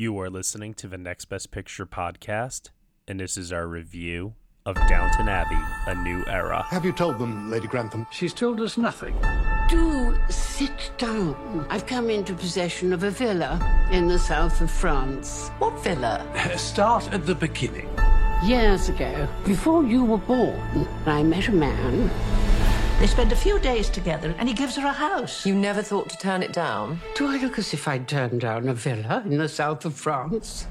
You are listening to the Next Best Picture podcast, and this is our review of Downton Abbey A New Era. Have you told them, Lady Grantham? She's told us nothing. Do sit down. I've come into possession of a villa in the south of France. What villa? Start at the beginning. Years ago, before you were born, I met a man. They spend a few days together and he gives her a house. You never thought to turn it down? Do I look as if I'd turned down a villa in the south of France?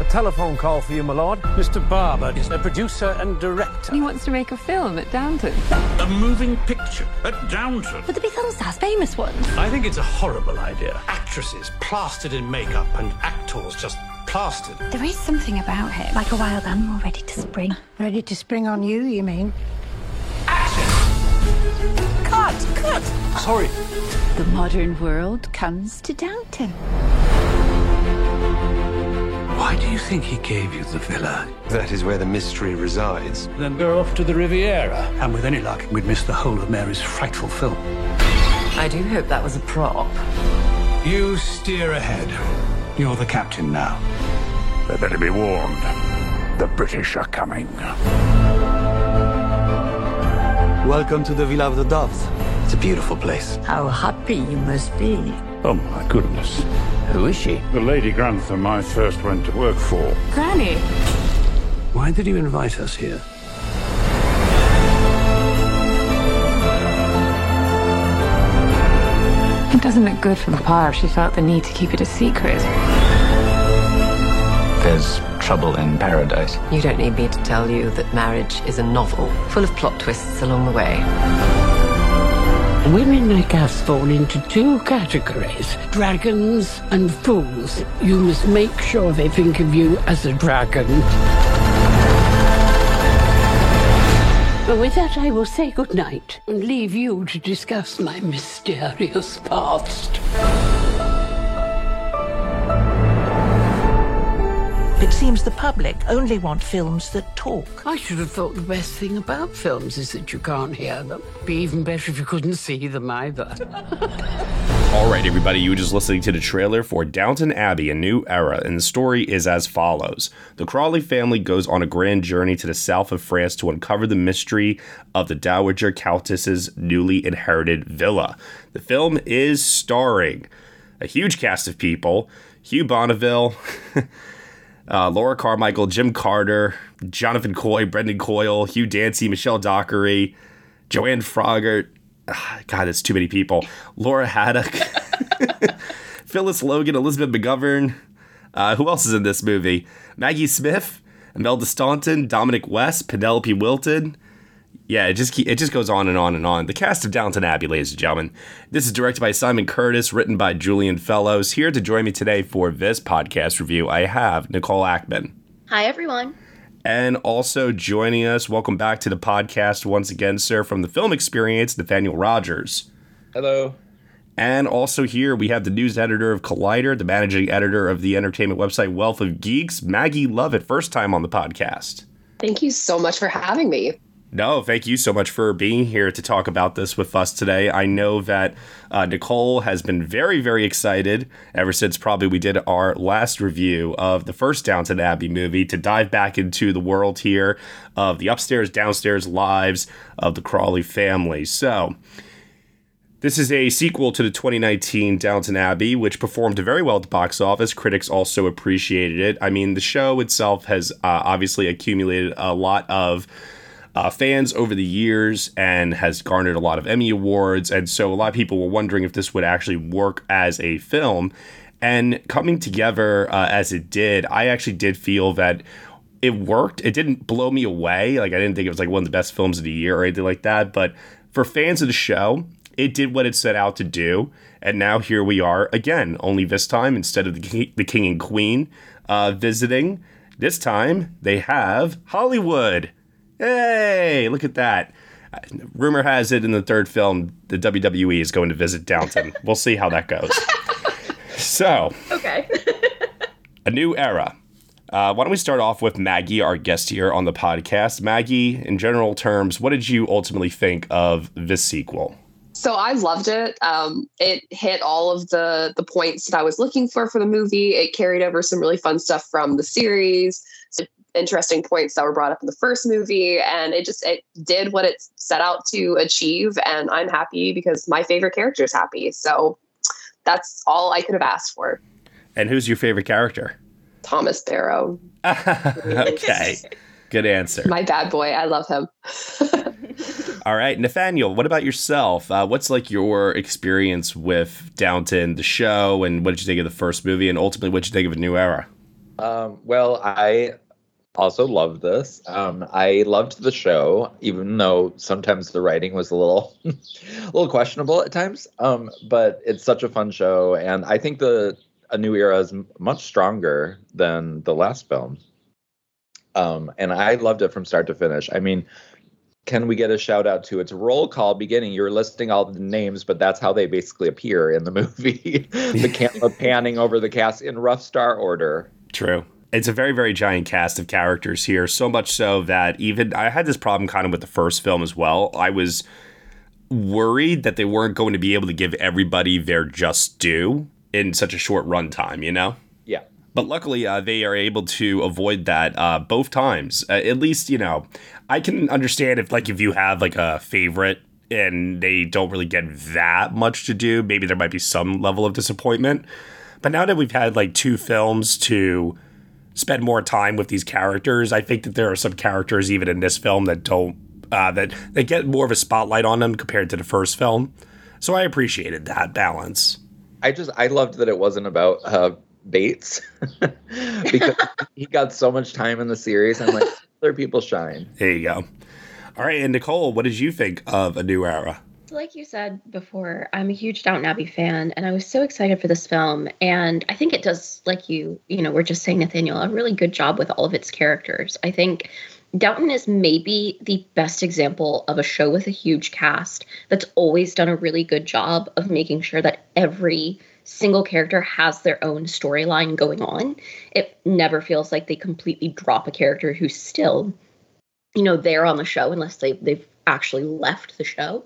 A telephone call for you, my lord. Mr. Barber is a producer and director. He wants to make a film at Downton. A moving picture at Downton. Would there be film stars, famous ones? I think it's a horrible idea. Actresses plastered in makeup and actors just plastered. There is something about him, like a wild animal ready to spring. Ready to spring on you, you mean? Action! Cut! Cut! Sorry. The modern world comes to Downton. Why do you think he gave you the villa? That is where the mystery resides. Then go off to the Riviera. And with any luck, we'd miss the whole of Mary's frightful film. I do hope that was a prop. You steer ahead. You're the captain now. they better be warned. The British are coming. Welcome to the Villa of the Doves. It's a beautiful place. How happy you must be. Oh, my goodness. Who is she? The Lady Grantham I first went to work for. Granny! Why did you invite us here? It doesn't look good for Papa if she felt the need to keep it a secret. There's trouble in paradise. You don't need me to tell you that marriage is a novel full of plot twists along the way. Women like us fall into two categories dragons and fools. You must make sure they think of you as a dragon. With that, I will say good night and leave you to discuss my mysterious past. It seems the public only want films that talk. I should have thought the best thing about films is that you can't hear them. Be even better if you couldn't see them either. All right, everybody, you were just listening to the trailer for Downton Abbey A New Era, and the story is as follows The Crawley family goes on a grand journey to the south of France to uncover the mystery of the Dowager Countess's newly inherited villa. The film is starring a huge cast of people Hugh Bonneville. Uh, Laura Carmichael, Jim Carter, Jonathan Coy, Brendan Coyle, Hugh Dancy, Michelle Dockery, Joanne Froggatt. Ah, God, that's too many people. Laura Haddock, Phyllis Logan, Elizabeth McGovern. Uh, who else is in this movie? Maggie Smith, Imelda Staunton, Dominic West, Penelope Wilton. Yeah, it just keep, it just goes on and on and on. The cast of Downton Abbey, ladies and gentlemen. This is directed by Simon Curtis, written by Julian Fellowes. Here to join me today for this podcast review, I have Nicole Ackman. Hi, everyone. And also joining us, welcome back to the podcast once again, sir, from the film experience, Nathaniel Rogers. Hello. And also here we have the news editor of Collider, the managing editor of the entertainment website Wealth of Geeks, Maggie Lovitt, first time on the podcast. Thank you so much for having me. No, thank you so much for being here to talk about this with us today. I know that uh, Nicole has been very, very excited ever since probably we did our last review of the first Downton Abbey movie to dive back into the world here of the upstairs, downstairs lives of the Crawley family. So, This is a sequel to the 2019 Downton Abbey, which performed very well at the box office. Critics also appreciated it. I mean, the show itself has uh, obviously accumulated a lot of uh, fans over the years and has garnered a lot of Emmy Awards. And so a lot of people were wondering if this would actually work as a film. And coming together uh, as it did, I actually did feel that it worked. It didn't blow me away. Like, I didn't think it was like one of the best films of the year or anything like that. But for fans of the show, it did what it set out to do. And now here we are again, only this time, instead of the king, the king and queen uh, visiting, this time they have Hollywood. Hey, look at that. Rumor has it in the third film, the WWE is going to visit Downton. we'll see how that goes. So, Okay. a new era. Uh, why don't we start off with Maggie, our guest here on the podcast? Maggie, in general terms, what did you ultimately think of this sequel? So I loved it. Um, it hit all of the the points that I was looking for for the movie. It carried over some really fun stuff from the series, interesting points that were brought up in the first movie, and it just it did what it set out to achieve. And I'm happy because my favorite character is happy. So that's all I could have asked for. And who's your favorite character? Thomas Barrow, okay, good answer. my bad boy. I love him. All right, Nathaniel, what about yourself? Uh, what's like your experience with Downton, the show, and what did you think of the first movie, and ultimately what did you think of a new era? Um, well, I also loved this. Um, I loved the show, even though sometimes the writing was a little, a little questionable at times. Um, but it's such a fun show, and I think the a new era is m- much stronger than the last film. Um, and I loved it from start to finish. I mean, can we get a shout out to its roll call beginning? You're listing all the names, but that's how they basically appear in the movie. the camera panning over the cast in rough star order. True. It's a very, very giant cast of characters here. So much so that even I had this problem kind of with the first film as well. I was worried that they weren't going to be able to give everybody their just due in such a short runtime, you know? Yeah. But luckily, uh, they are able to avoid that uh, both times. Uh, at least, you know, I can understand if, like, if you have like a favorite and they don't really get that much to do, maybe there might be some level of disappointment. But now that we've had like two films to spend more time with these characters, I think that there are some characters even in this film that don't uh, that they get more of a spotlight on them compared to the first film. So I appreciated that balance. I just I loved that it wasn't about uh, Bates because he got so much time in the series. I'm like, other people shine. There you go. All right, and Nicole, what did you think of A New Era? Like you said before, I'm a huge Downton Abbey fan, and I was so excited for this film. And I think it does, like you, you know, we're just saying, Nathaniel, a really good job with all of its characters. I think Downton is maybe the best example of a show with a huge cast that's always done a really good job of making sure that every single character has their own storyline going on. It never feels like they completely drop a character who's still, you know, there on the show unless they they've actually left the show.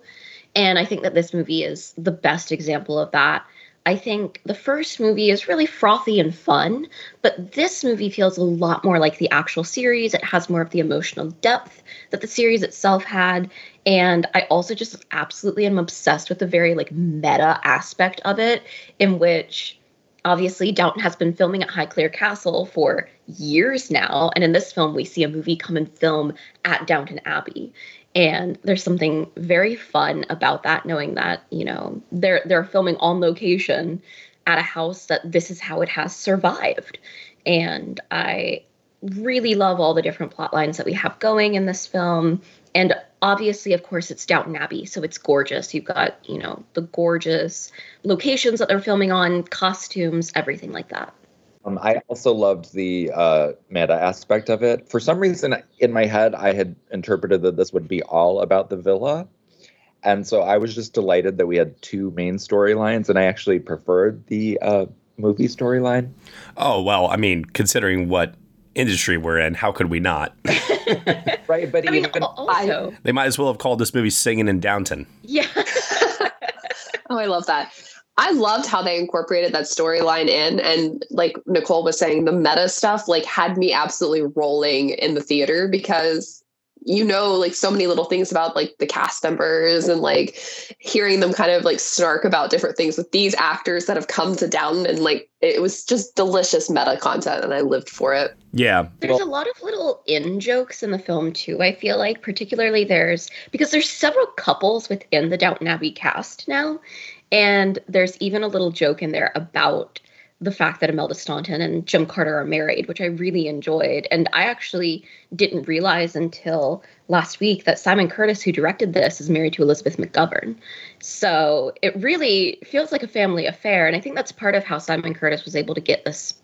And I think that this movie is the best example of that. I think the first movie is really frothy and fun, but this movie feels a lot more like the actual series. It has more of the emotional depth that the series itself had. And I also just absolutely am obsessed with the very like meta aspect of it, in which obviously Downton has been filming at Highclere Castle for years now. And in this film, we see a movie come and film at Downton Abbey and there's something very fun about that knowing that you know they're they're filming on location at a house that this is how it has survived. And i really love all the different plot lines that we have going in this film. And obviously of course it's downton abbey so it's gorgeous. You've got you know the gorgeous locations that they're filming on costumes everything like that Um, I also loved the uh, meta aspect of it. For some reason, in my head, I had interpreted that this would be all about the villa. And so I was just delighted that we had two main storylines, and I actually preferred the uh, movie storyline. Oh, well, I mean, considering what industry we're in, how could we not? right, but I mean, also, They might as well have called this movie Singing in Downton. yeah. Oh, I love that. I loved how they incorporated that storyline in. And like Nicole was saying, the meta stuff like had me absolutely rolling in the theater because you know like so many little things about like the cast members and like hearing them kind of like snark about different things with these actors that have come to down and like it was just delicious meta content and I lived for it. Yeah. There's a lot of little in jokes in the film too, I feel like. Particularly there's because there's several couples within the Downton Abbey cast now. And there's even a little joke in there about the fact that Imelda Staunton and Jim Carter are married, which I really enjoyed. And I actually didn't realize until last week that Simon Curtis, who directed this, is married to Elizabeth McGovern. So it really feels like a family affair. And I think that's part of how Simon Curtis was able to get this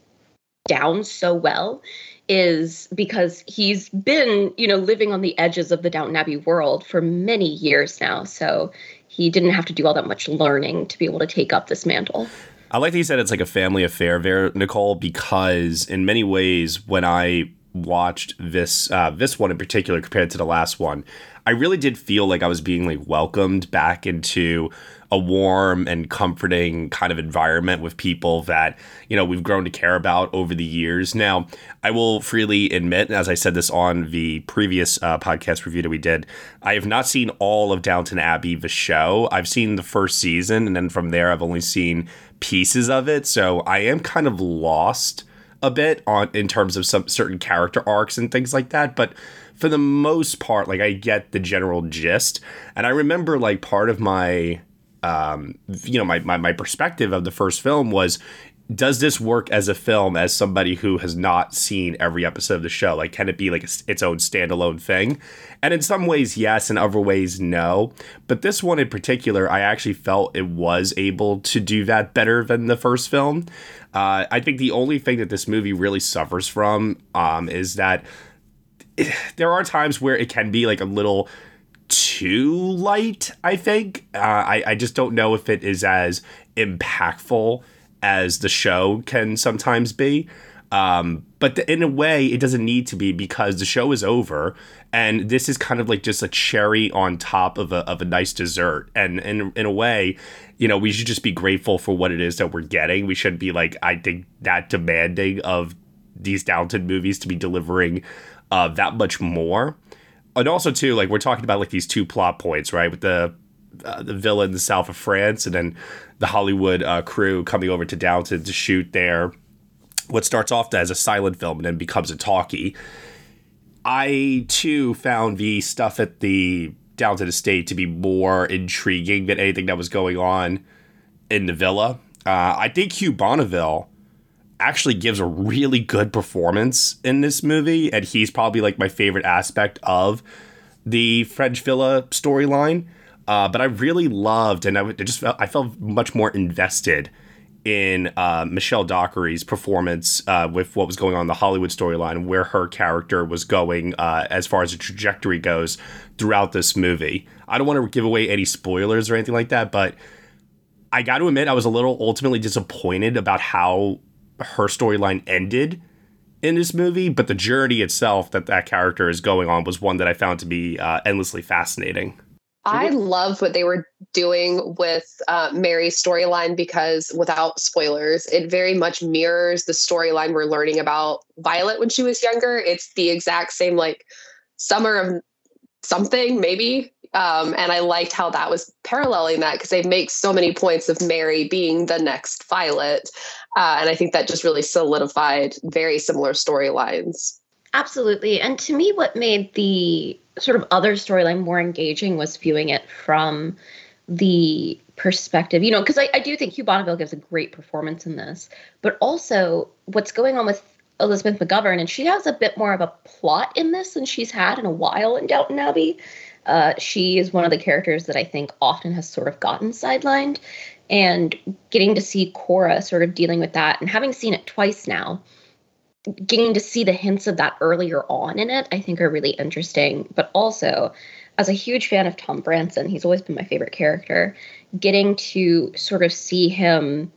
down so well is because he's been, you know, living on the edges of the Downton Abbey world for many years now. So he didn't have to do all that much learning to be able to take up this mantle. I like that you said it's like a family affair there, Nicole, because in many ways, when I watched this uh, this one in particular compared to the last one, I really did feel like I was being like welcomed back into a warm and comforting kind of environment with people that you know we've grown to care about over the years. Now, I will freely admit, as I said this on the previous uh, podcast review that we did, I have not seen all of Downton Abbey, the show. I've seen the first season, and then from there, I've only seen pieces of it. So I am kind of lost a bit on in terms of some certain character arcs and things like that, but for the most part like I get the general gist. And I remember like part of my um you know my my, my perspective of the first film was does this work as a film as somebody who has not seen every episode of the show? Like can it be like a, its own standalone thing? And in some ways yes in other ways no. But this one in particular i actually felt it was able to do that better than the first film. Uh, i think the only thing that this movie really suffers from um, is that it, there are times where it can be like a little too light i think uh, I, I just don't know if it is as impactful as the show can sometimes be. Um, but the, in a way, it doesn't need to be because the show is over, and this is kind of like just a cherry on top of a, of a nice dessert. And, and in a way, you know, we should just be grateful for what it is that we're getting. We shouldn't be like, I think, that demanding of these Downton movies to be delivering uh, that much more. And also, too, like we're talking about like these two plot points, right? With the uh, the villa in the south of France, and then the Hollywood uh, crew coming over to Downton to shoot there. What starts off as a silent film and then becomes a talkie. I too found the stuff at the Downton Estate to be more intriguing than anything that was going on in the villa. Uh, I think Hugh Bonneville actually gives a really good performance in this movie, and he's probably like my favorite aspect of the French Villa storyline. Uh, but I really loved, and I just felt I felt much more invested in uh, Michelle Dockery's performance uh, with what was going on in the Hollywood storyline, where her character was going uh, as far as the trajectory goes throughout this movie. I don't want to give away any spoilers or anything like that, but I got to admit I was a little ultimately disappointed about how her storyline ended in this movie, but the journey itself that that character is going on was one that I found to be uh, endlessly fascinating. I love what they were doing with uh, Mary's storyline because, without spoilers, it very much mirrors the storyline we're learning about Violet when she was younger. It's the exact same, like, summer of something, maybe. Um, and I liked how that was paralleling that because they make so many points of Mary being the next Violet. Uh, and I think that just really solidified very similar storylines. Absolutely. And to me, what made the sort of other storyline more engaging was viewing it from the perspective, you know, because I, I do think Hugh Bonneville gives a great performance in this, but also what's going on with Elizabeth McGovern, and she has a bit more of a plot in this than she's had in a while in Downton Abbey. Uh, she is one of the characters that I think often has sort of gotten sidelined, and getting to see Cora sort of dealing with that, and having seen it twice now, getting to see the hints of that earlier on in it, I think are really interesting. But also, as a huge fan of Tom Branson, he's always been my favorite character. Getting to sort of see him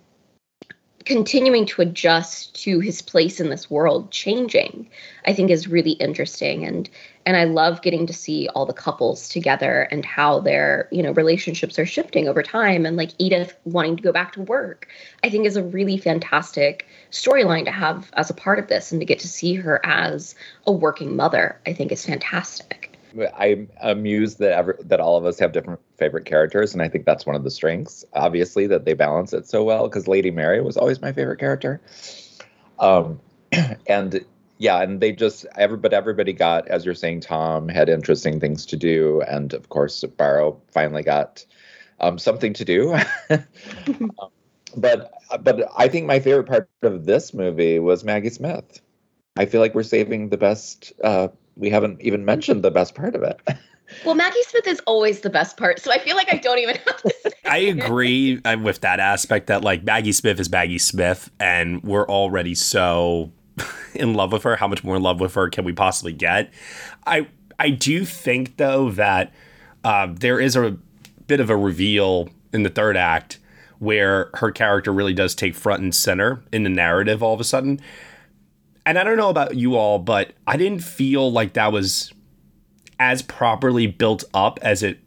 continuing to adjust to his place in this world changing i think is really interesting. And and i love getting to see all the couples together and how their you know relationships are shifting over time. And like edith wanting to go back to work i think is a really fantastic storyline to have as a part of this and to get to see her as a working mother i think is fantastic I'm amused that ever, that all of us have different favorite characters, and I think that's one of the strengths. Obviously, that they balance it so well. Because Lady Mary was always my favorite character, um, and yeah, and they just every but everybody got, as you're saying, Tom had interesting things to do, and of course, Barrow finally got um, something to do. um, but but I think my favorite part of this movie was Maggie Smith. I feel like we're saving the best. Uh, we haven't even mentioned the best part of it. Well, Maggie Smith is always the best part, so I feel like I don't even have to say I agree with that aspect that like Maggie Smith is Maggie Smith, and we're already so in love with her. How much more in love with her can we possibly get? I I do think though that uh, there is a bit of a reveal in the third act where her character really does take front and center in the narrative all of a sudden. And I don't know about you all, but I didn't feel like that was as properly built up as it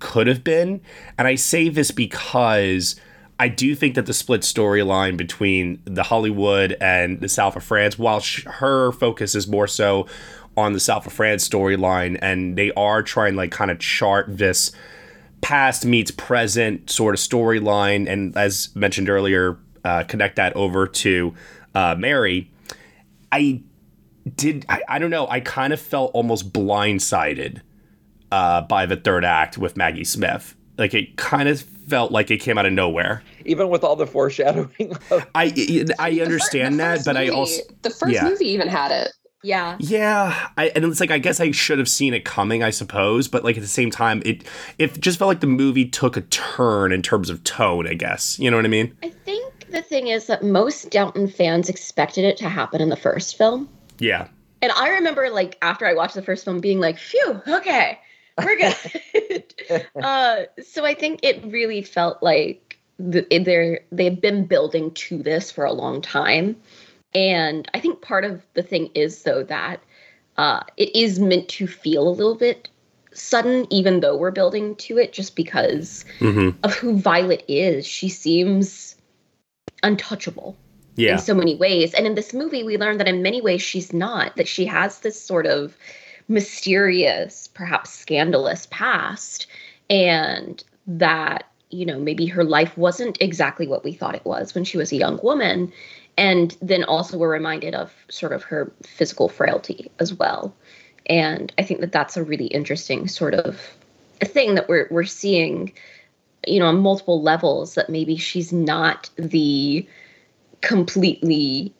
could have been. And I say this because I do think that the split storyline between the Hollywood and the South of France, while sh- her focus is more so on the South of France storyline, and they are trying like kind of chart this past meets present sort of storyline, and as mentioned earlier, uh, connect that over to uh, Mary. I did I, I don't know i kind of felt almost blindsided uh, by the third act with maggie smith like it kind of felt like it came out of nowhere even with all the foreshadowing of- i i understand The that first but i also the first yeah. movie even had it. Yeah. yeah I, and it's like i guess i should have seen it coming i suppose but like at the same time it it just felt like the movie took a turn in terms of tone i guess you know what i mean I think the thing is that most Downton fans expected it to happen in the first film. yeah And I remember, like, after I watched the first film, being like, phew, okay, we're good. uh, so I think it really felt like the, they're, they've been building to this for a long time. And I think part of the thing is, though, that uh, it is meant to feel a little bit sudden, even though we're building to it, just because mm-hmm. of who Violet is. She seems untouchable yeah in so many ways. And in this movie, we learn that in many ways she's not, that she has this sort of mysterious, perhaps scandalous past, and that, you know, maybe her life wasn't exactly what we thought it was when she was a young woman. And then also we're reminded of sort of her physical frailty as well. And I think that that's a really interesting sort of thing that we're we're seeing, you know, on multiple levels that maybe she's not the completely,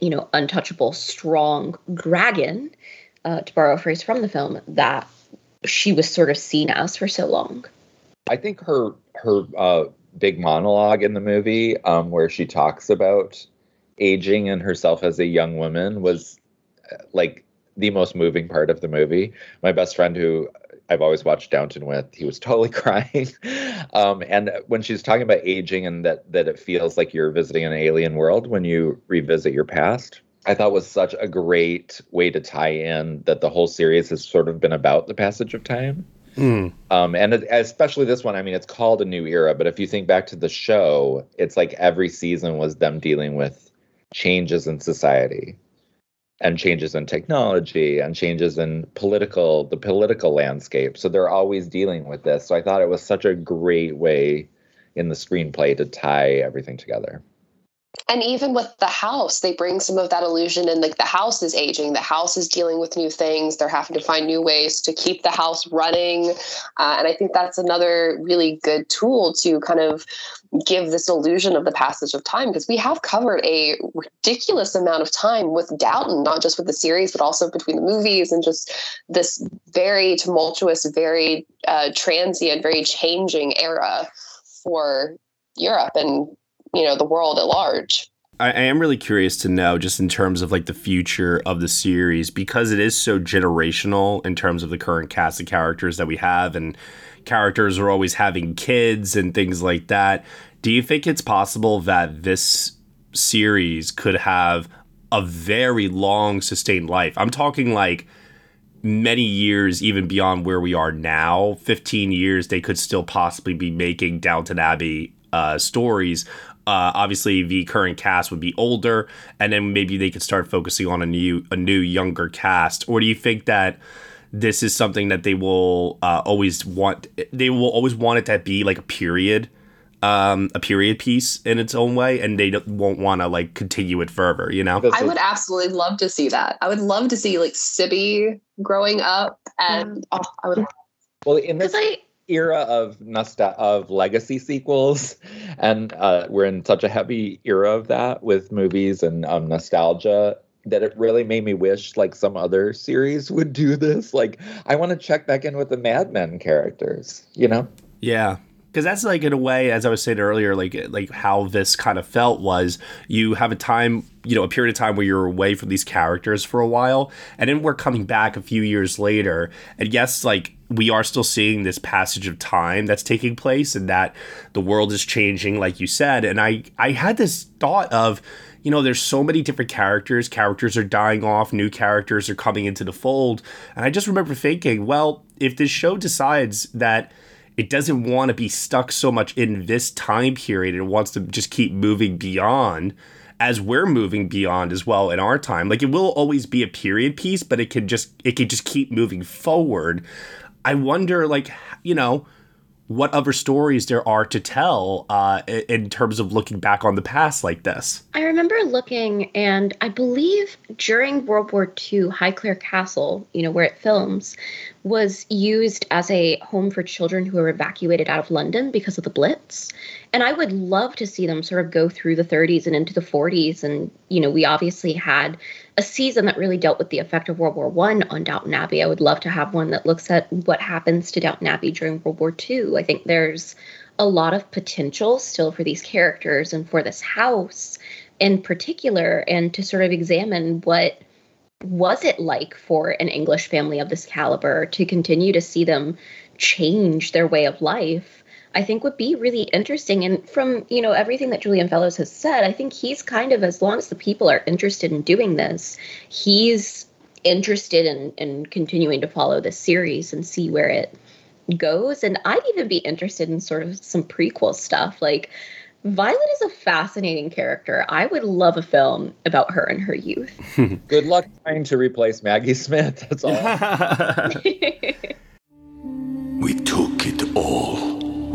you know, untouchable, strong dragon, uh, to borrow a phrase from the film, that she was sort of seen as for so long. I think her her uh, big monologue in the movie, um, where she talks about aging and herself as a young woman, was uh, like the most moving part of the movie. My best friend, who I've always watched Downton with, he was totally crying. um, and when she's talking about aging and that that it feels like you're visiting an alien world when you revisit your past, I thought was such a great way to tie in that the whole series has sort of been about the passage of time. Mm. Um, and especially this one, I mean, it's called a new era, but if you think back to the show, it's like every season was them dealing with changes in society and changes in technology and changes in political the political landscape. So they're always dealing with this. So I thought it was such a great way in the screenplay to tie everything together. And even with the house, they bring some of that illusion in. Like the house is aging, the house is dealing with new things. They're having to find new ways to keep the house running. Uh, and I think that's another really good tool to kind of give this illusion of the passage of time because we have covered a ridiculous amount of time with Downton, not just with the series, but also between the movies and just this very tumultuous, very uh, transient, very changing era for Europe and you know the world at large. I, I am really curious to know, just in terms of like the future of the series, because it is so generational in terms of the current cast of characters that we have, and characters are always having kids and things like that. Do you think it's possible that this series could have a very long sustained life? I'm talking like many years even beyond where we are now 15 years they could still possibly be making downton abbey uh, stories uh, obviously the current cast would be older and then maybe they could start focusing on a new a new younger cast or do you think that this is something that they will uh, always want. They will always want it to be like a period, um, a period piece in its own way, and they won't want to like continue it further. You know, I would absolutely love to see that. I would love to see like Sybbie growing up, and oh, I would. Well, in this era of nostal- of legacy sequels, and uh, we're in such a heavy era of that with movies and um, nostalgia that it really made me wish like some other series would do this. Like I want to check back in with the Mad Men characters, you know? Yeah. Because that's like in a way, as I was saying earlier, like like how this kind of felt was you have a time, you know, a period of time where you're away from these characters for a while, and then we're coming back a few years later, and yes, like we are still seeing this passage of time that's taking place, and that the world is changing, like you said, and I I had this thought of you know, there's so many different characters. Characters are dying off, new characters are coming into the fold. And I just remember thinking, well, if this show decides that it doesn't want to be stuck so much in this time period and wants to just keep moving beyond as we're moving beyond as well in our time like it will always be a period piece but it can just it can just keep moving forward i wonder like you know what other stories there are to tell uh, in terms of looking back on the past like this. I remember looking, and I believe during World War II, Highclere Castle, you know, where it films, was used as a home for children who were evacuated out of London because of the Blitz. And I would love to see them sort of go through the 30s and into the 40s. And, you know, we obviously had a season that really dealt with the effect of World War One on Downton Abbey. I would love to have one that looks at what happens to Downton Abbey during World War Two. I think there's a lot of potential still for these characters and for this house in particular, and to sort of examine what was it like for an English family of this caliber to continue to see them change their way of life? I think would be really interesting. And from, you know, everything that Julian Fellowes has said, I think he's kind of, as long as the people are interested in doing this, he's interested in, in continuing to follow this series and see where it goes. And I'd even be interested in sort of some prequel stuff. Like, Violet is a fascinating character. I would love a film about her and her youth. Good luck trying to replace Maggie Smith. That's all. we took it all.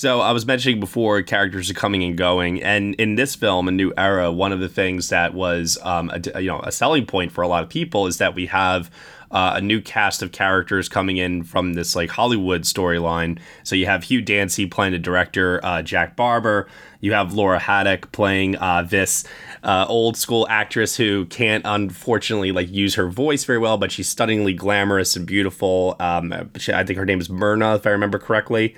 So I was mentioning before characters are coming and going, and in this film, A New Era, one of the things that was um, a, you know a selling point for a lot of people is that we have uh, a new cast of characters coming in from this like Hollywood storyline. So you have Hugh Dancy playing the director, uh, Jack Barber. You have Laura Haddock playing uh, this uh, old school actress who can't unfortunately like use her voice very well, but she's stunningly glamorous and beautiful. Um, I think her name is Myrna, if I remember correctly.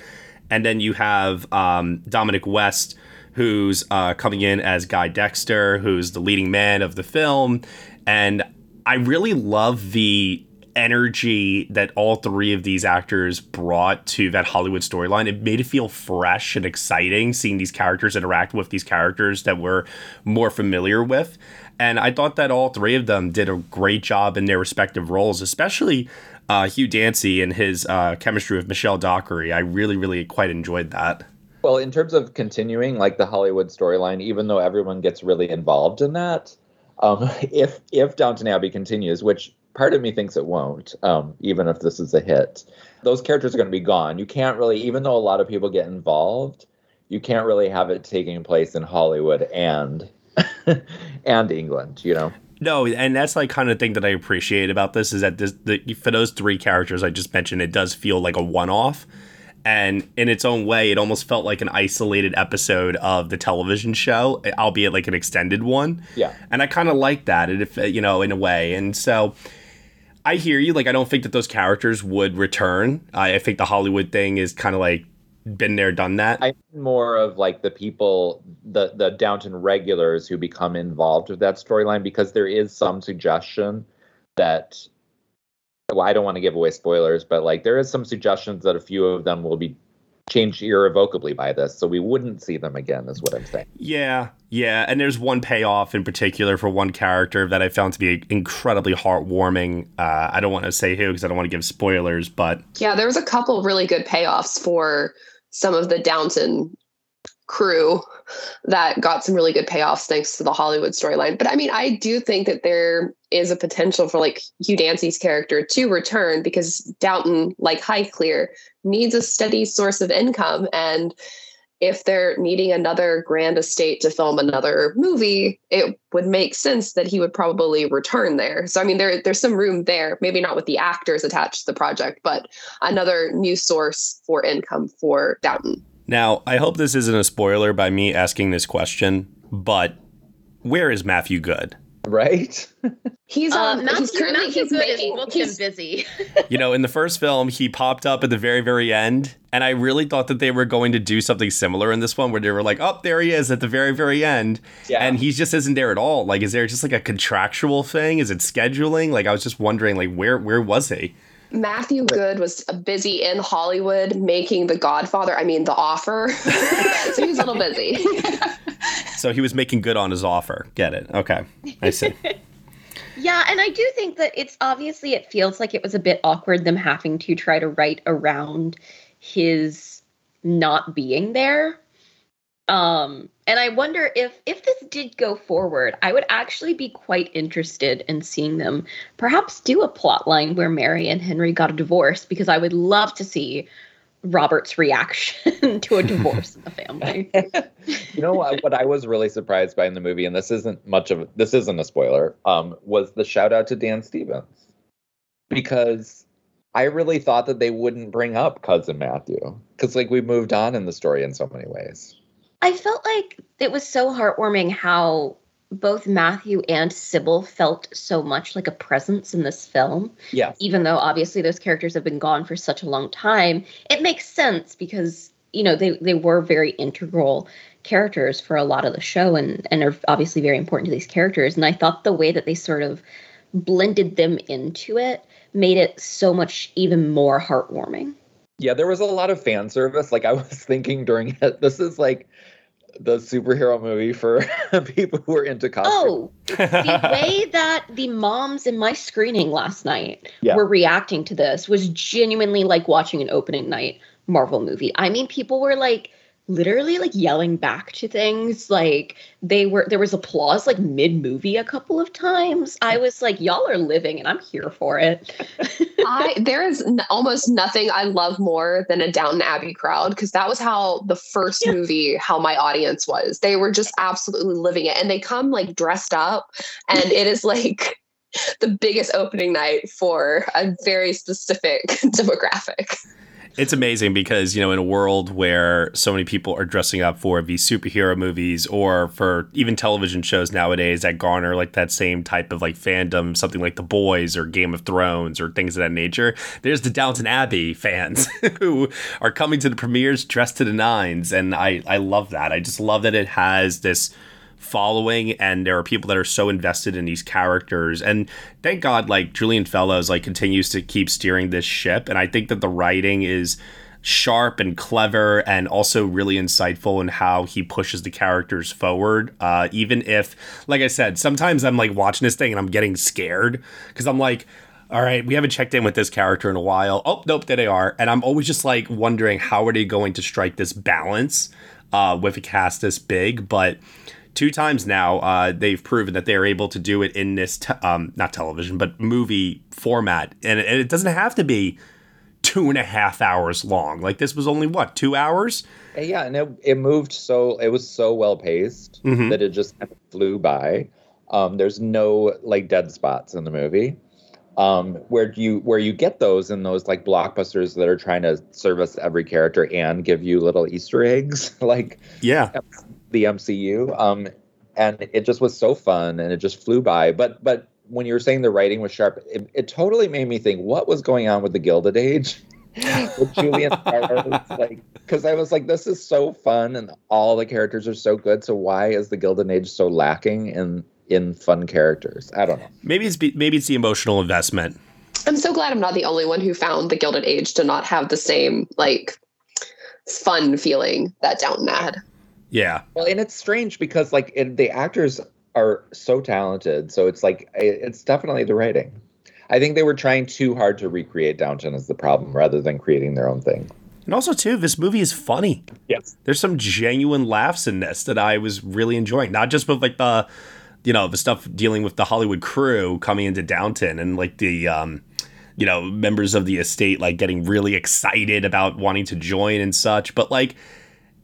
And then you have um, Dominic West who's uh, coming in as Guy Dexter, who's the leading man of the film. And I really love the energy that all three of these actors brought to that Hollywood storyline. It made it feel fresh and exciting seeing these characters interact with these characters that we're more familiar with. And I thought that all three of them did a great job in their respective roles, especially uh, Hugh Dancy and his uh, chemistry with Michelle Dockery. I really, really quite enjoyed that. Well, in terms of continuing like the Hollywood storyline, even though everyone gets really involved in that, um, if if Downton Abbey continues, which part of me thinks it won't, um, even if this is a hit, those characters are going to be gone. You can't really, even though a lot of people get involved, you can't really have it taking place in Hollywood and and England. You know. No, and that's like kind of thing that I appreciate about this is that this the, for those three characters I just mentioned, it does feel like a one off And in its own way, it almost felt like an isolated episode of the television show, albeit like an extended one. Yeah. And I kind of like that, if you know, in a way. And so I hear you. Like, I don't think that those characters would return. I, I think the Hollywood thing is kind of like been there, done that. I'm more of like the people, the the Downton regulars who become involved with that storyline because there is some suggestion that. Well, I don't want to give away spoilers, but like there is some suggestions that a few of them will be changed irrevocably by this, so we wouldn't see them again. Is what I'm saying. Yeah, yeah, and there's one payoff in particular for one character that I found to be incredibly heartwarming. Uh, I don't want to say who because I don't want to give spoilers, but Yeah, there was a couple really good payoffs for some of the Downton crew that got some really good payoffs thanks to the Hollywood storyline. But I mean, I do think that there is a potential for like Hugh Dancy's character to return because Downton, like Highclere, needs a steady source of income. And if they're needing another grand estate to film another movie, it would make sense that he would probably return there. So I mean, there there's some room there, maybe not with the actors attached to the project, but another new source for income for Downton. Now, I hope this isn't a spoiler by me asking this question, but where is Matthew Goode? Right? He's um, Uh, Matthew, he's currently Matthew he's Good making is booked him he's, busy. You know, in the first film, he popped up at the very, very end, and I really thought that they were going to do something similar in this one, where they were like, "Oh, there he is at the very, very end," Yeah. and he just isn't there at all. Like, is there just like a contractual thing? Is it scheduling? Like, I was just wondering, like, where where was he? Matthew Goode was busy in Hollywood making The Godfather. I mean, The Offer. so he's a little busy. So he was making good on his offer. Get it? Okay, I see. Yeah, and I do think that it's obviously it feels like it was a bit awkward them having to try to write around his not being there. Um and I wonder if if this did go forward, I would actually be quite interested in seeing them perhaps do a plot line where Mary and Henry got a divorce because I would love to see Robert's reaction to a divorce in the family. you know what, what I was really surprised by in the movie, and this isn't much of this isn't a spoiler, um, was the shout out to Dan Stevens. Because I really thought that they wouldn't bring up cousin Matthew. Because like we moved on in the story in so many ways. I felt like it was so heartwarming how both Matthew and Sybil felt so much like a presence in this film. Yes. Even though obviously those characters have been gone for such a long time, it makes sense because you know they they were very integral characters for a lot of the show and and are obviously very important to these characters. And I thought the way that they sort of blended them into it made it so much even more heartwarming. Yeah, there was a lot of fan service. Like I was thinking during it, this is like the superhero movie for people who are into costumes. Oh, the way that the moms in my screening last night Yeah. were reacting to this was genuinely like watching an opening night Marvel movie. I mean, people were like literally like yelling back to things like they were there was applause like mid movie a couple of times i was like y'all are living and i'm here for it I there is n- almost nothing I love more than a Downton Abbey crowd because that was how the first movie, how my audience was. They were just absolutely living it, and they come like dressed up, and it is like the biggest opening night for a very specific demographic. It's amazing because, you know, in a world where so many people are dressing up for these superhero movies or for even television shows nowadays that garner like that same type of like fandom, something like The Boys or Game of Thrones or things of that nature, there's the Downton Abbey fans who are coming to the premieres dressed to the nines. And I, I love that. I just love that it has this following and there are people that are so invested in these characters and thank god like julian fellowes like continues to keep steering this ship and i think that the writing is sharp and clever and also really insightful in how he pushes the characters forward uh, even if like i said sometimes i'm like watching this thing and i'm getting scared because i'm like all right, we haven't checked in with this character in a while. Oh, nope, there they are. And I'm always just like wondering how are they going to strike this balance uh, with a cast this big. But two times now, uh, they've proven that they're able to do it in this, te- um, not television, but movie format. And, and it doesn't have to be two and a half hours long. Like this was only what, two hours? Yeah, and it, it moved so it was so well paced Mhm. that it just kind of flew by. Um, there's no like dead spots in the movie. um, where you where you get those in those like blockbusters that are trying to service every character and give you little Easter eggs, like yeah, the MCU. Um, and it just was so fun, and it just flew by. But but when you were saying the writing was sharp, it, it totally made me think what was going on with the Gilded Age. with Julian like because I was like, this is so fun and all the characters are so good. So why is the Gilded Age so lacking in in fun characters? I don't know. Maybe it's maybe it's the emotional investment. I'm so glad I'm not the only one who found the Gilded Age to not have the same like fun feeling that Downton had. Yeah. Well, and it's strange because like it, the actors are so talented, so it's like it's definitely the writing. I think they were trying too hard to recreate Downton as the problem rather than creating their own thing. And also, too, this movie is funny. Yes. There's some genuine laughs in this that I was really enjoying. Not just with like the, you know, the stuff dealing with the Hollywood crew coming into Downton and like the, um, you know, members of the estate like getting really excited about wanting to join and such. But like,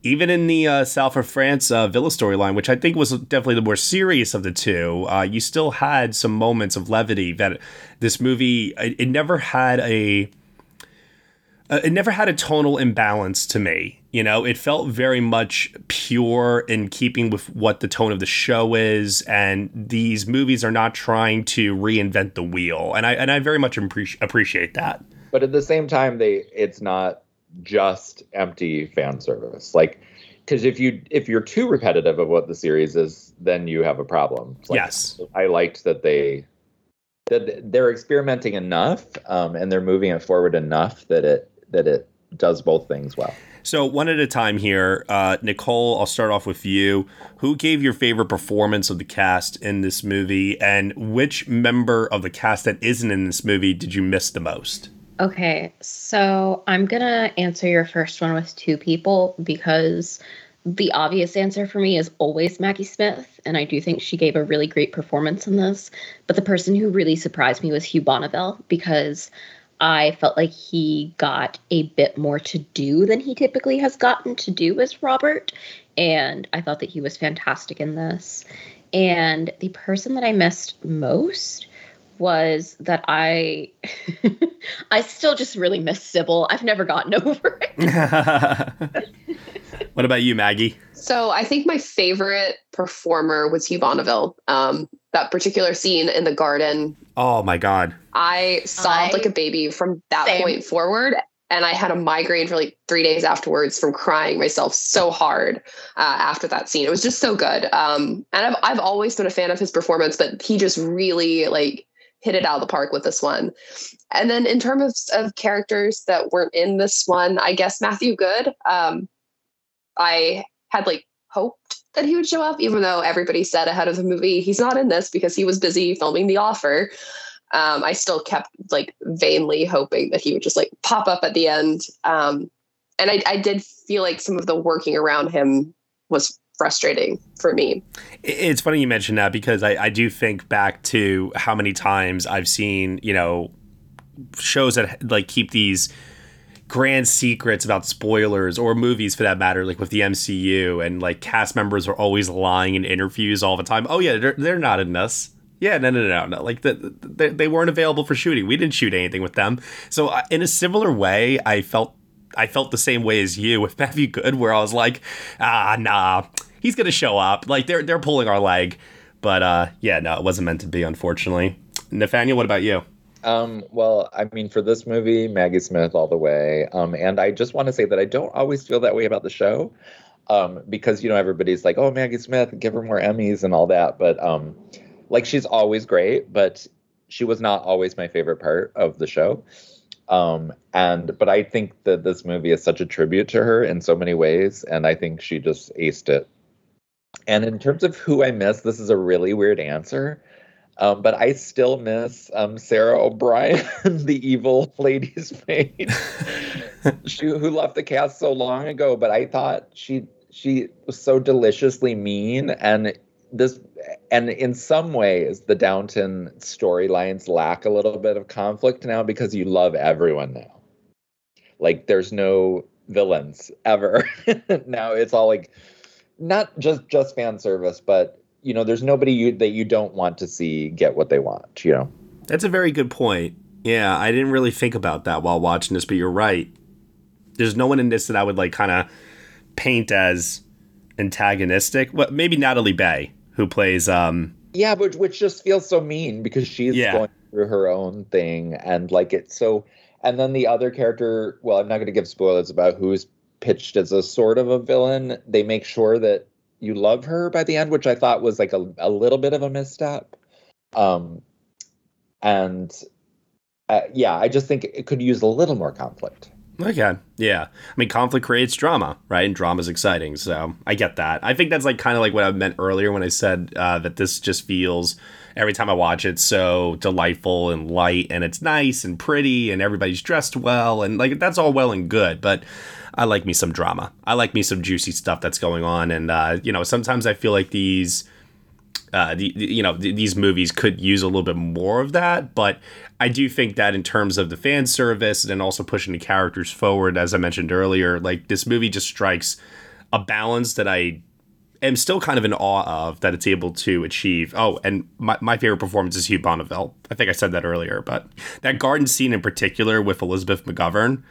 even in the uh, South of France uh, Villa storyline, which I think was definitely the more serious of the two, uh, you still had some moments of levity that this movie it, it never had a uh, it never had a tonal imbalance to me. You know, it felt very much pure in keeping with what the tone of the show is, and these movies are not trying to reinvent the wheel, and I and I very much appreciate appreciate that. But at the same time, they it's not just empty fan service. Like, because if you if you're too repetitive of what the series is, then you have a problem. Like, yes, I liked that they that they're experimenting enough, um, and they're moving it forward enough that it that it does both things well. So one at a time here, uh, Nicole. I'll start off with you. Who gave your favorite performance of the cast in this movie, and which member of the cast that isn't in this movie did you miss the most? Okay, so I'm gonna answer your first one with two people because the obvious answer for me is always Maggie Smith, and I do think she gave a really great performance in this. But the person who really surprised me was Hugh Bonneville because I felt like he got a bit more to do than he typically has gotten to do as Robert, and I thought that he was fantastic in this. And the person that I missed most was that I I still just really miss Sybil. I've never gotten over it. what about you, Maggie? So I think my favorite performer was Hugh Bonneville. Um, that particular scene in the garden. Oh my god. I sobbed I, like a baby from that same. point forward. And I had a migraine for like three days afterwards from crying myself so hard uh, after that scene. It was just so good. Um, and I've I've always been a fan of his performance, but he just really like hit it out of the park with this one. And then in terms of, characters that weren't in this one, I guess Matthew Goode. Um, I had like hoped that he would show up, even though everybody said ahead of the movie he's not in this because he was busy filming The Offer. Um, I still kept like vainly hoping that he would just like pop up at the end. Um, and I, I did feel like some of the working around him was frustrating for me. It's funny you mentioned that because I, I do think back to how many times I've seen, you know, shows that like keep these grand secrets about spoilers or movies for that matter, like with the MCU and like cast members are always lying in interviews all the time. Oh yeah, they're, they're not in this. Yeah, no, no, no, no. Like the, the, they weren't available for shooting. We didn't shoot anything with them. So uh, in a similar way, I felt I felt the same way as you with Matthew Goode, where I was like, ah, nah, he's gonna show up. Like they're they're pulling our leg, but uh, yeah, no, it wasn't meant to be, unfortunately. Nathaniel, what about you? Um, well, I mean, for this movie, Maggie Smith all the way. Um, and I just want to say that I don't always feel that way about the show. Um, because you know everybody's like, "Oh, Maggie Smith, give her more Emmys and all that," but um, like she's always great, but she was not always my favorite part of the show. Um, and but I think that this movie is such a tribute to her in so many ways, and I think she just aced it. And in terms of who I miss, this is a really weird answer. Um, but I still miss um, Sarah O'Brien, the evil lady's maid, she, who left the cast so long ago. But I thought she she was so deliciously mean, and this and in some ways the Downton storylines lack a little bit of conflict now because you love everyone now. Like there's no villains ever. now it's all like not just just fan service, but you know, there's nobody you, that you don't want to see get what they want, you know. That's a very good point. Yeah, I didn't really think about that while watching this, but you're right. There's no one in this that I would like kind of paint as antagonistic. Well, maybe Nathalie Baye, who plays um Yeah, but which just feels so mean because she's Yeah. going through her own thing and like it's so and then the other character, well, I'm not going to give spoilers about who's pitched as a sort of a villain. They make sure that you love her by the end, which I thought was like a, a little bit of a misstep. Um and uh, yeah, I just think it could use a little more conflict. Okay. Yeah. I mean, conflict creates drama, right? And drama's exciting. So I get that. I think that's like kind of like what I meant earlier when I said uh, that this just feels every time I watch it so delightful and light and it's nice and pretty and everybody's dressed well and like that's all well and good. But I like me some drama. I like me some juicy stuff that's going on. And, uh, you know, sometimes I feel like these uh, the, you know th- these movies could use a little bit more of that but i do think that in terms of the fan service and also pushing the characters forward as i mentioned earlier like this movie just strikes a balance that i am still kind of in awe of that it's able to achieve oh and my, my favorite performance is hugh bonneville i think i said that earlier but that garden scene in particular with elizabeth mcgovern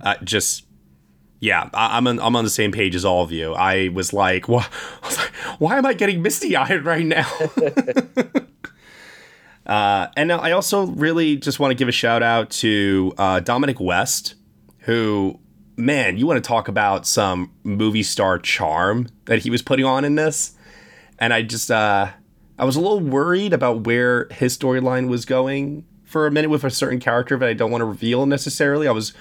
uh, just yeah, I, I'm on, I'm on the same page as all of you. I was like, why, like, why am I getting misty eyed right now? uh, and I also really just want to give a shout out to uh, Dominic West, who, man, you want to talk about some movie star charm that he was putting on in this. And I just, uh, I was a little worried about where his storyline was going for a minute with a certain character that I don't want to reveal necessarily. I was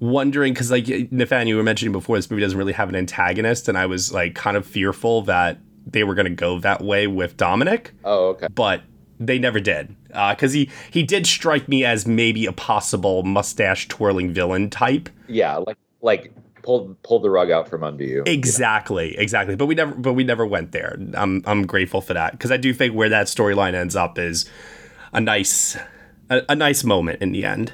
wondering because like Nathaniel you were mentioning before this movie doesn't really have an antagonist and I was like kind of fearful that they were going to go that way with Dominic. Oh, okay. but they never did uh, because he he did strike me as maybe a possible mustache twirling villain type. Yeah, like like pull pull the rug out from under you. exactly exactly. But we never but we never went there. I'm I'm grateful for that because I do think where that storyline ends up is a nice a, a nice moment in the end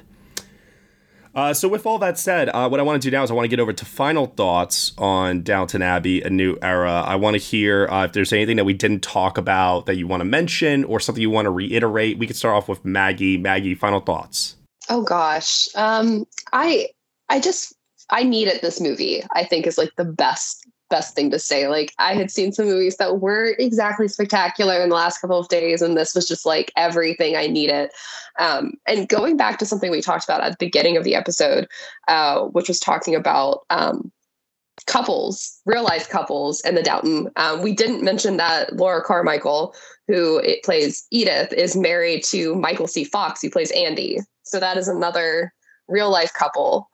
Uh, so with all that said, uh, what I want to do now is I want to get over to final thoughts on Downton Abbey, A New Era. I want to hear uh, if there's anything that we didn't talk about that you want to mention or something you want to reiterate. We could start off with Maggie. Maggie, final thoughts. Oh gosh. Um I I just I needed this movie. I think is like the best best thing to say. Like I had seen some movies that weren't exactly spectacular in the last couple of days and this was just like everything I needed. Um and going back to something we talked about at the beginning of the episode uh which was talking about um couples, real life couples and the Downton. Um, we didn't mention that Laura Carmichael, who it plays Edith, is married to Michael C. Fox, who plays Andy. So that is another real life couple,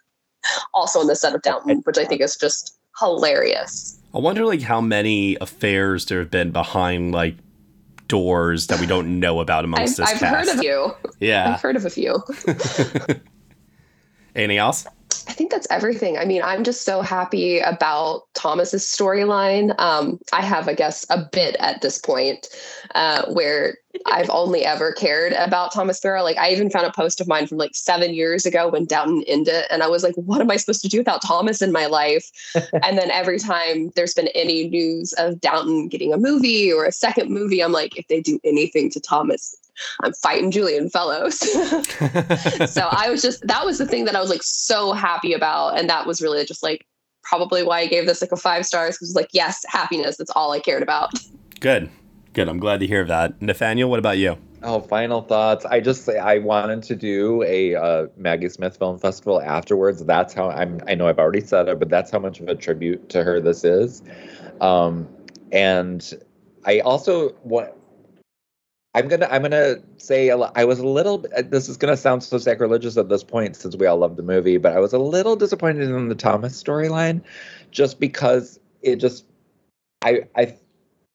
also in the set of Downton, which I think is just hilarious. I wonder like how many affairs there have been behind like doors that we don't know about I've, amongst this I've cast. heard of you. Yeah. I've heard of a few. Anything else? I think that's everything. I mean, I'm just so happy about Thomas's storyline. Um, I have, I guess, a bit at this point uh, where I've only ever cared about Thomas Farrell. Like, I even found a post of mine from like seven years ago when Downton ended, and I was like, "What am I supposed to do without Thomas in my life?" and then every time there's been any news of Downton getting a movie or a second movie, I'm like, if they do anything to Thomas, I'm fighting Julian Fellowes. so I was just that was the thing that I was like so happy about, and that was really just like probably why I gave this like a five stars because like yes, happiness. That's all I cared about. Good. Good. I'm glad to hear that. Nathaniel, what about you? Oh, final thoughts. I just I wanted to do a uh, Maggie Smith Film Festival afterwards. That's how I'm. I know I've already said it, but that's how much of a tribute to her this is. Um, and I also want. I'm gonna I'm gonna say a I was a little. Uh, this is gonna sound so sacrilegious at this point since we all love the movie, but I was a little disappointed in the Thomas storyline, just because it just I I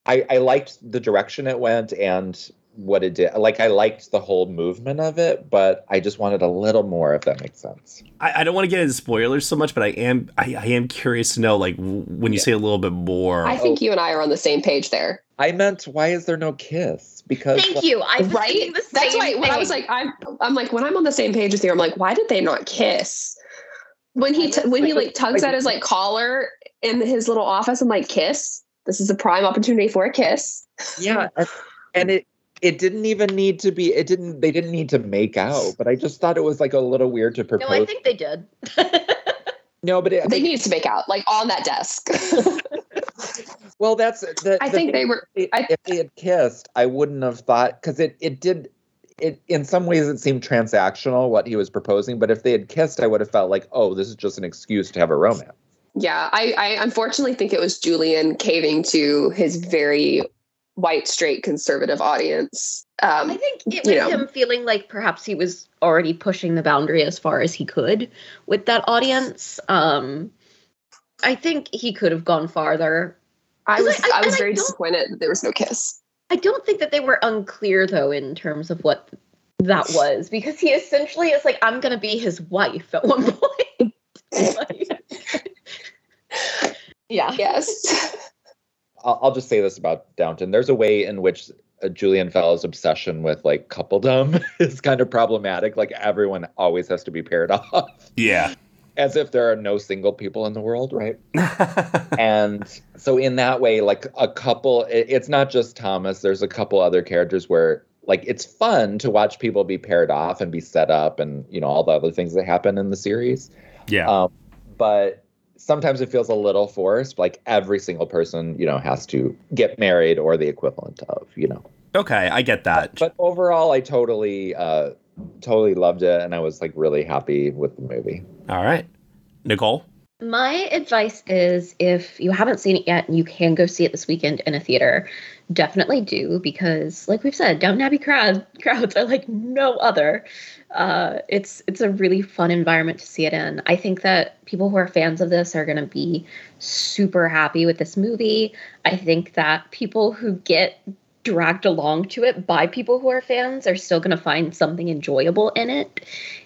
I, I liked the direction it went and what it did. Like I liked the whole movement of it, but I just wanted a little more, if that makes sense. I, I don't want to get into spoilers so much, but I am I, I am curious to know like w- when you say a little bit more. I think you and I are on the same page there. I meant, why is there no kiss? Because Thank like, you. I was right? thinking the That's same why when I was thing. like, I'm, I'm like, when I'm on the same page with you, I'm like, why did they not kiss? When he t- when he like tugs at his like collar in his little office, I'm like, kiss. This is a prime opportunity for a kiss. yeah, and- and it it didn't even need to be. It didn't. They didn't need to make out. But I just thought it was like a little weird to propose. No, I think they did. no, but it, they needed to make out like on that desk. well, that's. The, I the think they were. is, I, if they had kissed, I wouldn't have thought because it it did. It in some ways it seemed transactional what he was proposing, but if they had kissed, I would have felt like, oh, this is just an excuse to have a romance. yeah, I, I unfortunately think it was Julian caving to his very white, straight, conservative audience. Um, I think it you was know. him feeling like perhaps he was already pushing the boundary as far as he could with that audience. Um, I think he could have gone farther. I 'Cause was I- I, was and I very disappointed that there was no kiss. I don't think that they were unclear though in terms of what that was because he essentially is like, I'm gonna be his wife at one point. Like- yeah. Yes. I'll, I'll just say this about Downton. There's a way in which uh, Julian Fellowes' obsession with like coupledom is kind of problematic. Like everyone always has to be paired off, Yeah. As if there are no single people in the world, right? and so in that way, like a couple, it, it's not just Thomas. There's a couple other characters where like it's fun to watch people be paired off and be set up, and you know all the other things that happen in the series. Yeah. Um, but sometimes it feels a little forced. Like every single person, you know, has to get married or the equivalent of, you know. Okay, I get that. But overall, I totally, uh, totally loved it, and I was like really happy with the movie. All right. Nicole? My advice is if you haven't seen it yet and you can go see it this weekend in a theater, definitely do because, like we've said, Downton Abbey crowd crowds are like no other. Uh, it's it's a really fun environment to see it in. I think that people who are fans of this are going to be super happy with this movie. I think that people who get dragged along to it by people who are fans are still going to find something enjoyable in it.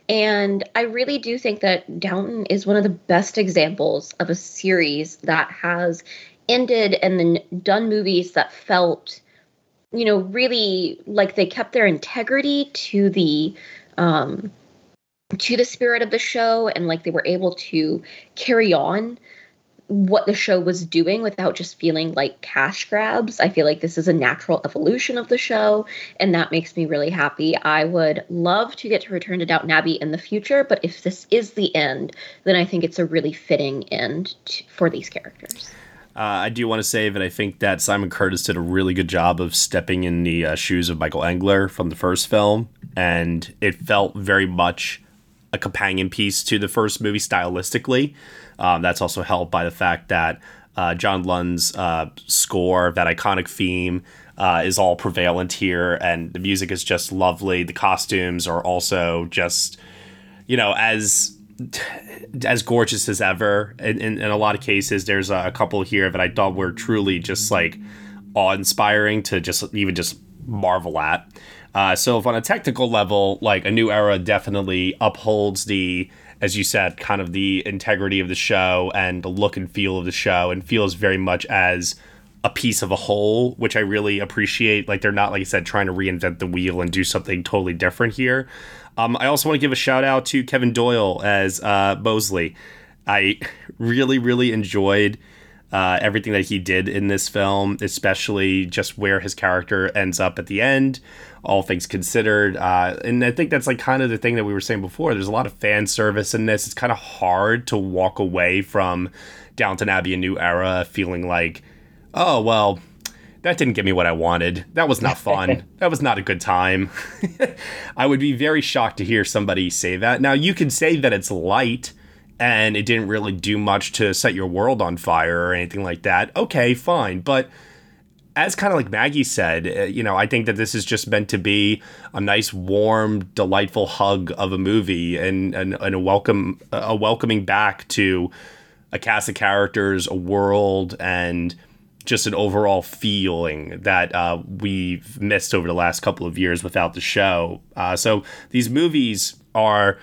And I really do think that Downton is one of the best examples of a series that has ended and then done movies that felt, you know, really like they kept their integrity to the um to the spirit of the show and like they were able to carry on what the show was doing without just feeling like cash grabs. I feel like this is a natural evolution of the show, and that makes me really happy. I would love to get to return to Downton Abbey in the future, but if this is the end, then I think it's a really fitting end for these characters. Uh, I do want to say that I think that Simon Curtis did a really good job of stepping in the uh, shoes of Michael Engler from the first film, and it felt very much a companion piece to the first movie stylistically. Um, that's also helped by the fact that uh, John Lunn's uh, score, that iconic theme, uh, is all prevalent here, and the music is just lovely. The costumes are also just, you know, as as gorgeous as ever. In, in, in a lot of cases, there's a, couple here that I thought were truly just like awe inspiring to just even just marvel at. Uh, so, if on a technical level, like a new era definitely upholds the, as you said, kind of the integrity of the show and the look and feel of the show, and feels very much as a piece of a whole, which I really appreciate. Like they're not, like I said, trying to reinvent the wheel and do something totally different here. Um, I also want to give a shout out to Kevin Doyle as uh, Molesley. I really, really enjoyed uh, everything that he did in this film, especially just where his character ends up at the end, all things considered. Uh, and I think that's like kind of the thing that we were saying before. There's a lot of fan service in this. It's kind of hard to walk away from Downton Abbey, a new era, feeling like, oh, well, that didn't give me what I wanted. That was not fun. that was not a good time. I would be very shocked to hear somebody say that. Now, you could say that it's light and it didn't really do much to set your world on fire or anything like that. Okay, fine. But as kind of like Maggie said, uh, you know, I think that this is just meant to be a nice, warm, delightful hug of a movie and, and, and a welcome, a welcoming back to a cast of characters, a world, and just an overall feeling that uh, we've missed over the last couple of years without the show. Uh, so these movies are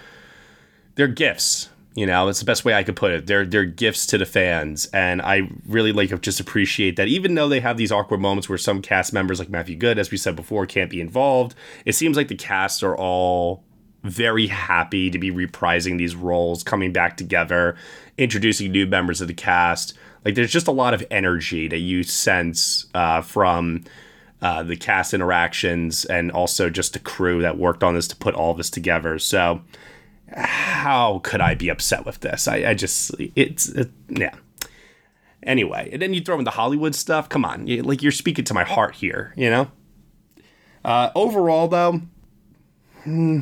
they're gifts. You know, it's the best way I could put it. They're they're gifts to the fans, and I really like just appreciate that. Even though they have these awkward moments where some cast members, like Matthew Goode, as we said before, can't be involved, it seems like the cast are all very happy to be reprising these roles, coming back together, introducing new members of the cast. Like there's just a lot of energy that you sense uh, from uh, the cast interactions, and also just the crew that worked on this to put all this together. So, how could I be upset with this? I, I just, it's, it, yeah. Anyway, and then you throw in the Hollywood stuff. Come on, you, like you're speaking to my heart here, you know. Uh, overall, though, hmm,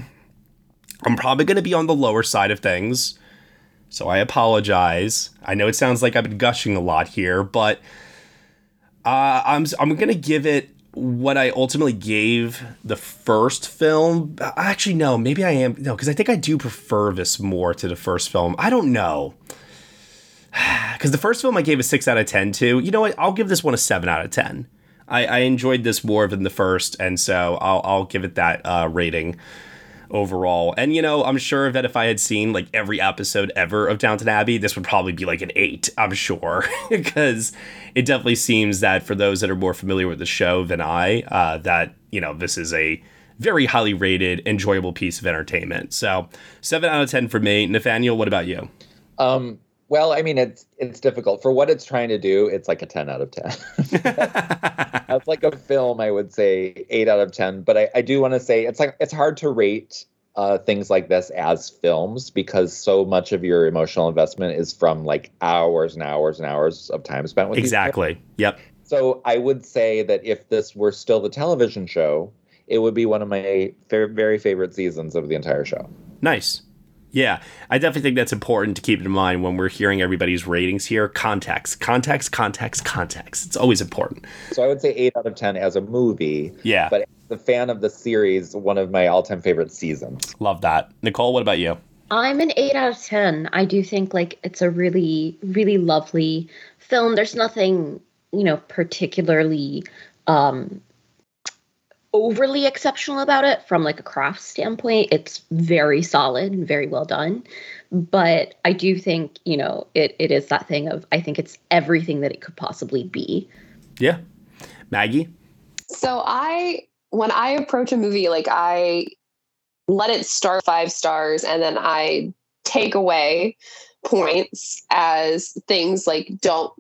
I'm probably going to be on the lower side of things. So I apologize. I know it sounds like I've been gushing a lot here, but uh, I'm I'm gonna give it what I ultimately gave the first film. Actually, no, maybe I am no, because I think I do prefer this more to the first film. I don't know. Because the first film I gave a six out of ten to. You know what? I'll give this one a seven out of ten. I, I enjoyed this more than the first, and so I'll I'll give it that uh, rating overall. And you know, I'm sure that if I had seen like every episode ever of Downton Abbey, this would probably be like an eight. I'm sure because it definitely seems that for those that are more familiar with the show than I, uh, that you know this is a very highly rated, enjoyable piece of entertainment. So seven out of ten for me. Nathaniel, what about you? Um, well, I mean, it's it's difficult for what it's trying to do. It's like a ten out of ten. That's like a film, I would say eight out of ten. But I, I do want to say it's like it's hard to rate uh, things like this as films because so much of your emotional investment is from like hours and hours and hours of time spent with exactly. Yep. So I would say that if this were still the television show, it would be one of my very favorite seasons of the entire show. Nice. Yeah, I definitely think that's important to keep in mind when we're hearing everybody's ratings here. Context, context, context, context. It's always important. So I would say eight out of 10 as a movie. Yeah. But as a fan of the series, one of my all time favorite seasons. Love that. Nicole, what about you? I'm an 8 out of 10. I do think like it's a really really lovely film. There's nothing, you know, particularly um overly exceptional about it from like a craft standpoint. It's very solid and very well done. But I do think, you know, it, it is that thing of I think it's everything that it could possibly be. Yeah. Maggie? So I when I approach a movie, like I let it start five stars and then I take away points as things like don't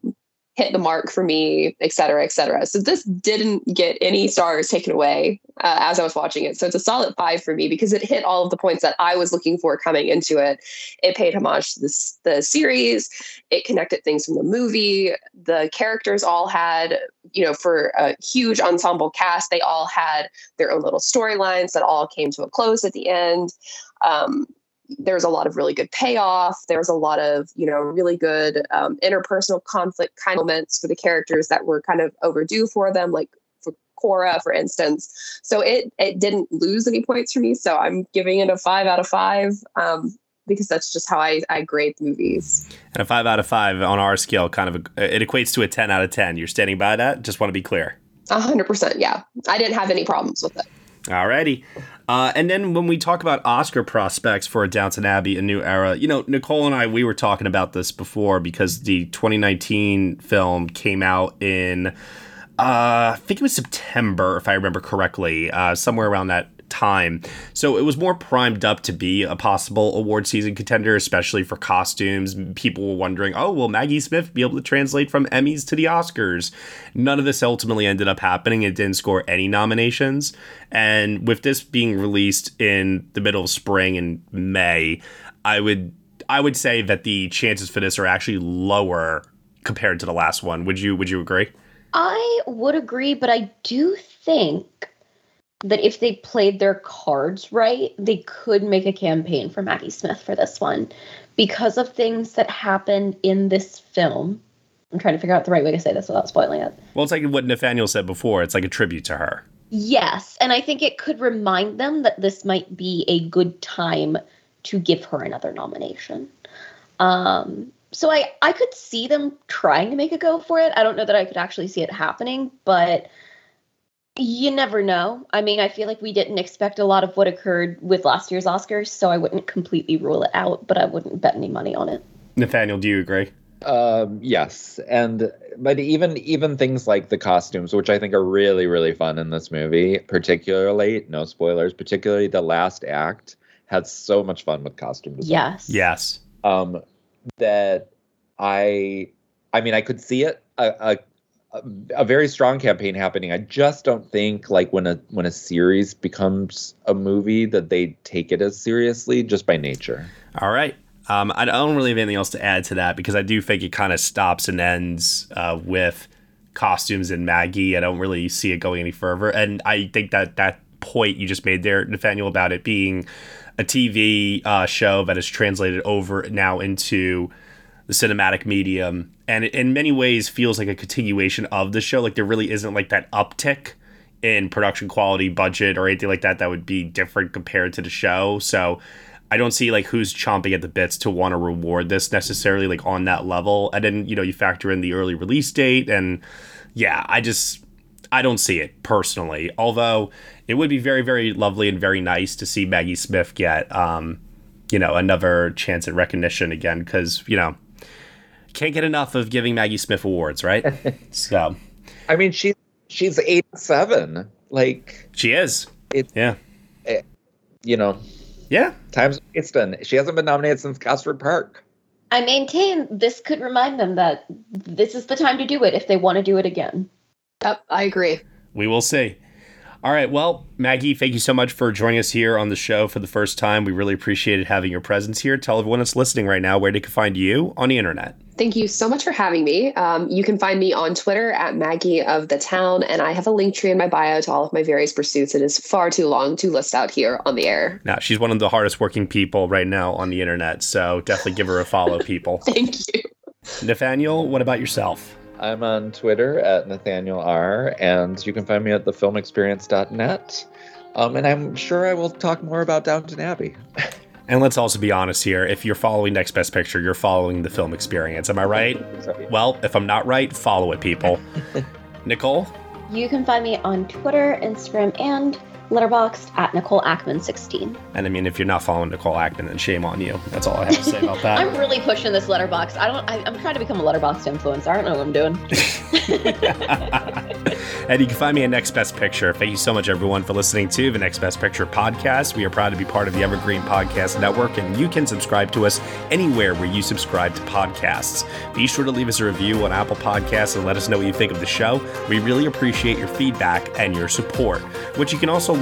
hit the mark for me, et cetera, et cetera. So this didn't get any stars taken away uh, as I was watching it. So it's a solid five for me because it hit all of the points that I was looking for coming into it. It paid homage to this, the series. It connected things from the movie. The characters all had, you know, for a huge ensemble cast, they all had their own little storylines that all came to a close at the end. Um, there's a lot of really good payoff. There's a lot of, you know, really good um, interpersonal conflict kind of moments for the characters that were kind of overdue for them, like for Cora, for instance. So it it didn't lose any points for me. So I'm giving it a five out of five. Um, because that's just how I, I grade movies. And a five out of five on our scale kind of it equates to a ten out of ten. You're standing by that? Just want to be clear. A hundred percent, yeah. I didn't have any problems with it. Alrighty. Uh, and then when we talk about Oscar prospects for Downton Abbey, a new era, you know, Nicole and I, we were talking about this before because the 2019 film came out in, uh, I think it was September, if I remember correctly, uh, somewhere around that time. So it was more primed up to be a possible award season contender, especially for costumes. People were wondering, oh, will Maggie Smith be able to translate from Emmys to the Oscars? None of this ultimately ended up happening. It didn't score any nominations. And with this being released in the middle of spring in May, I would I would say that the chances for this are actually lower compared to the last one. Would you would you agree? I would agree, but I do think that if they played their cards right, they could make a campaign for Maggie Smith for this one because of things that happened in this film. I'm trying to figure out the right way to say this without spoiling it. Well, it's like what Nathaniel said before. It's like a tribute to her. Yes, and I think it could remind them that this might be a good time to give her another nomination. Um, so I I could see them trying to make a go for it. I don't know that I could actually see it happening, but you never know. I mean, I feel like we didn't expect a lot of what occurred with last year's Oscars, so I wouldn't completely rule it out, but I wouldn't bet any money on it. Nathaniel, do you agree? Um, yes, and but even even things like the costumes, which I think are really really fun in this movie, particularly no spoilers, particularly the last act had so much fun with costume design. Yes. Yes. Um, that I, I mean, I could see it a, a a, very strong campaign happening. I just don't think like when a when a series becomes a movie that they take it as seriously just by nature. All right. Um, I don't really have anything else to add to that because I do think it kind of stops and ends uh, with costumes and Maggie. I don't really see it going any further. And I think that that point you just made there, Nathaniel, about it being a TV uh, show that is translated over now into the cinematic medium and it, in many ways feels like a continuation of the show like there really isn't like that uptick in production quality budget or anything like that that would be different compared to the show so I don't see like who's chomping at the bits to want to reward this necessarily like on that level. And then, you know, you factor in the early release date and yeah, I just I don't see it personally. Although it would be very, very lovely and very nice to see Maggie Smith get um, you know, another chance at recognition again because, you know, can't get enough of giving Maggie Smith awards, right? so I mean she she's eight seven. Like she is. It, yeah. It, you know, yeah. Times it's done. She hasn't been nominated since Gosford Park. I maintain this could remind them that this is the time to do it if they want to do it again. Yep, I agree. We will see. All right. Well, Maggie, thank you so much for joining us here on the show for the first time. We really appreciated having your presence here. Tell everyone that's listening right now where they can find you on the internet. Thank you so much for having me. Um, you can find me on Twitter at Maggie of the Town, and I have a link tree in my bio to all of my various pursuits. It is far too long to list out here on the air. Now, she's one of the hardest working people right now on the internet, so definitely give her a follow, people. Thank you. Nathaniel, what about yourself? I'm on Twitter at Nathaniel R, and you can find me at thefilmexperience.net. Um, and I'm sure I will talk more about Downton Abbey. And let's also be honest here. If you're following Next Best Picture, you're following the film experience. Am I right? Well, if I'm not right, follow it, people. Nicole? You can find me on Twitter, Instagram, and Letterboxd at Nicole Ackman 16. And I mean, if you're not following Nicole Ackman, then shame on you. That's all I have to say about that. I'm really pushing this Letterboxd. I don't. I, am trying to become a Letterboxd influencer. I don't know what I'm doing. and you can find me at Next Best Picture. Thank you so much, everyone, for listening to the Next Best Picture podcast. We are proud to be part of the Evergreen Podcast Network, and you can subscribe to us anywhere where you subscribe to podcasts. Be sure to leave us a review on Apple Podcasts and let us know what you think of the show. We really appreciate your feedback and your support, which you can also